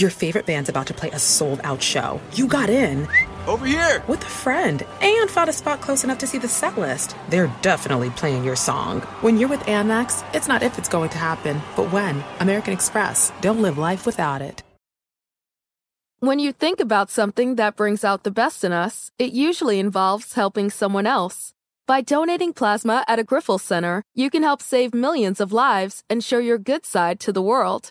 Your favorite band's about to play a sold out show. You got in. Over here! With a friend and found a spot close enough to see the set list. They're definitely playing your song. When you're with Amex, it's not if it's going to happen, but when. American Express. Don't live life without it. When you think about something that brings out the best in us, it usually involves helping someone else. By donating plasma at a Grifols Center, you can help save millions of lives and show your good side to the world.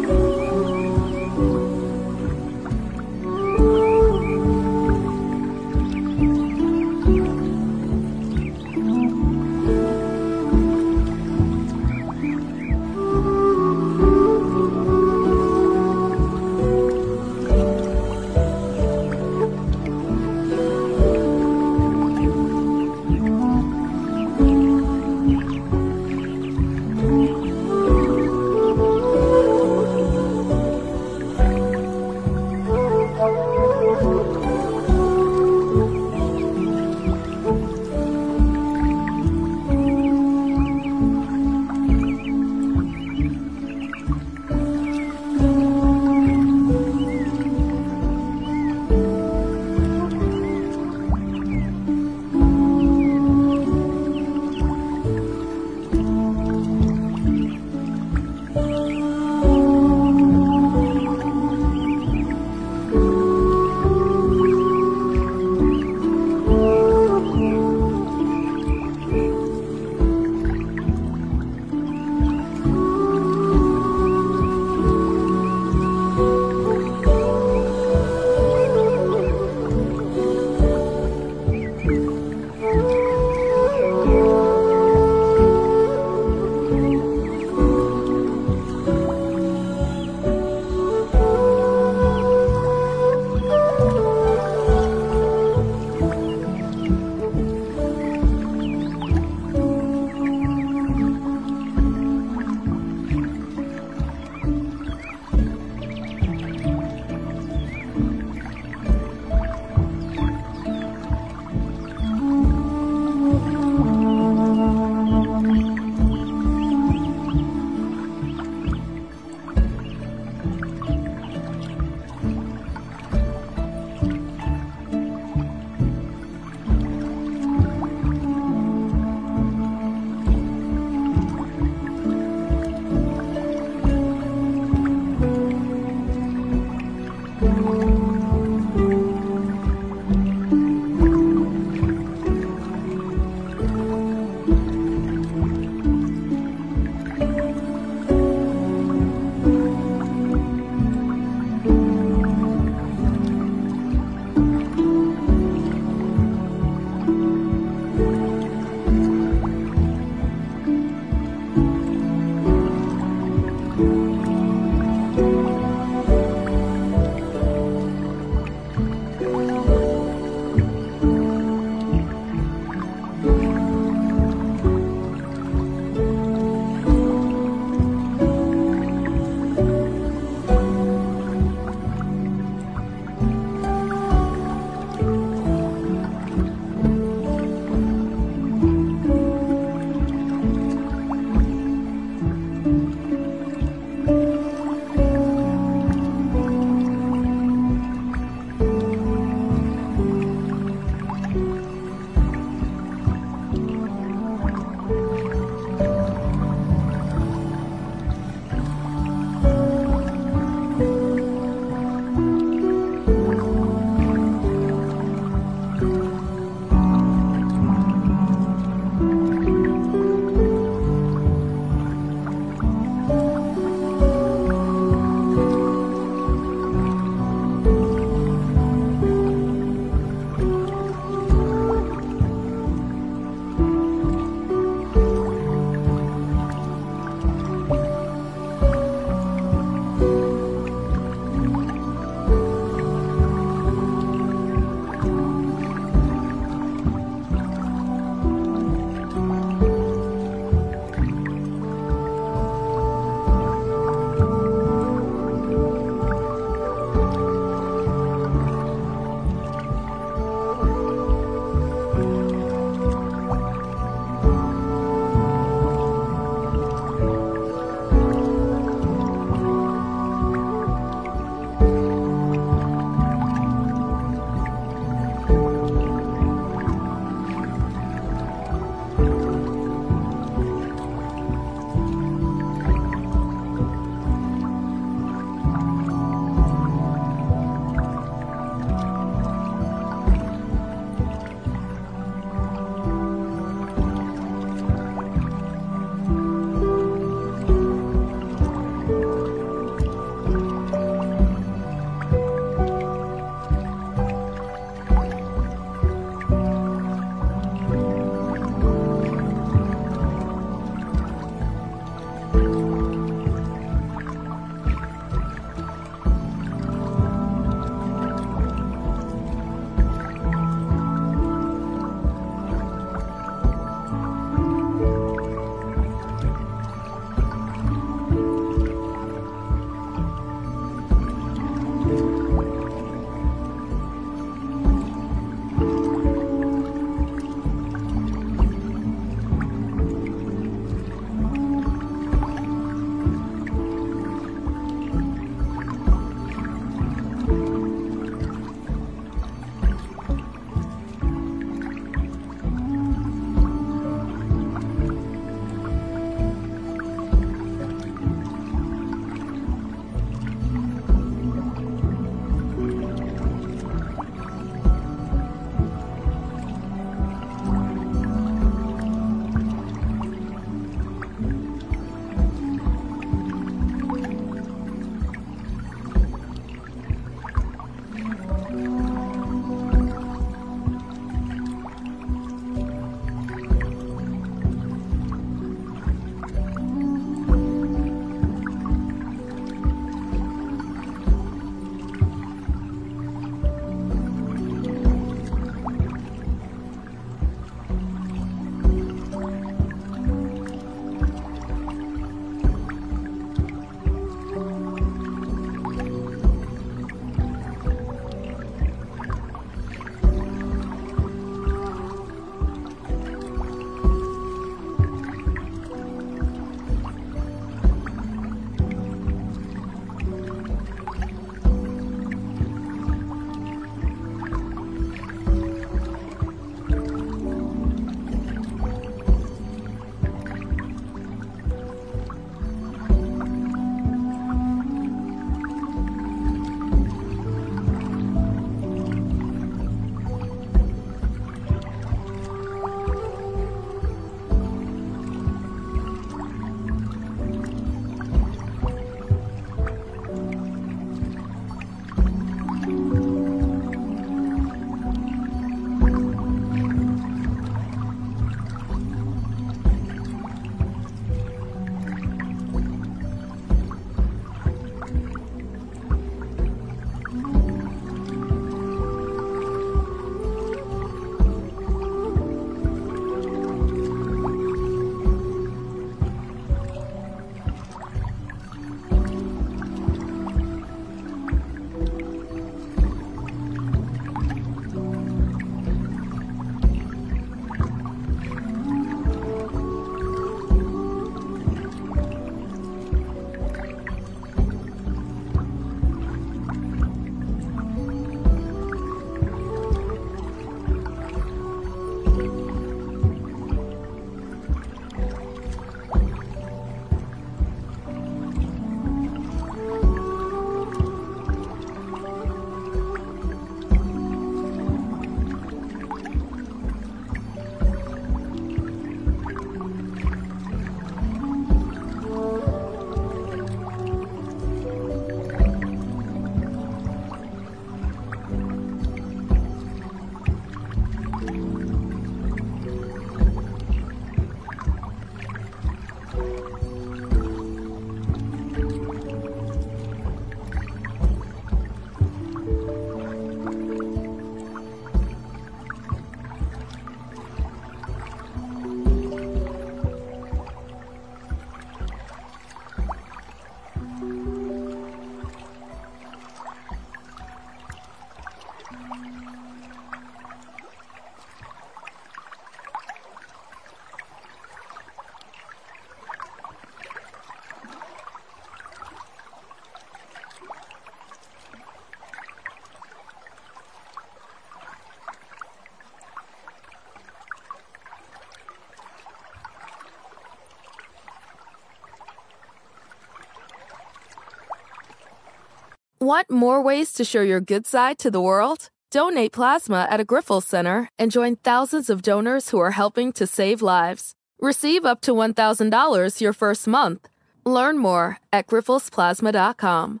Want more ways to show your good side to the world? Donate plasma at a Grifols Center and join thousands of donors who are helping to save lives. Receive up to $1,000 your first month. Learn more at grifolsplasma.com.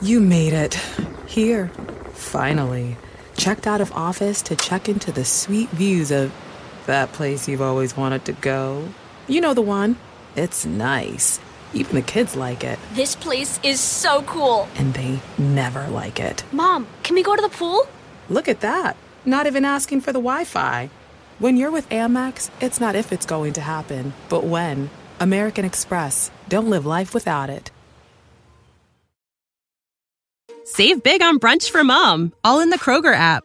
You made it. Here. Finally. Checked out of office to check into the sweet views of that place you've always wanted to go. You know the one. It's nice. Even the kids like it. This place is so cool. And they never like it. Mom, can we go to the pool? Look at that. Not even asking for the Wi Fi. When you're with Amex, it's not if it's going to happen, but when. American Express. Don't live life without it. Save big on brunch for mom, all in the Kroger app.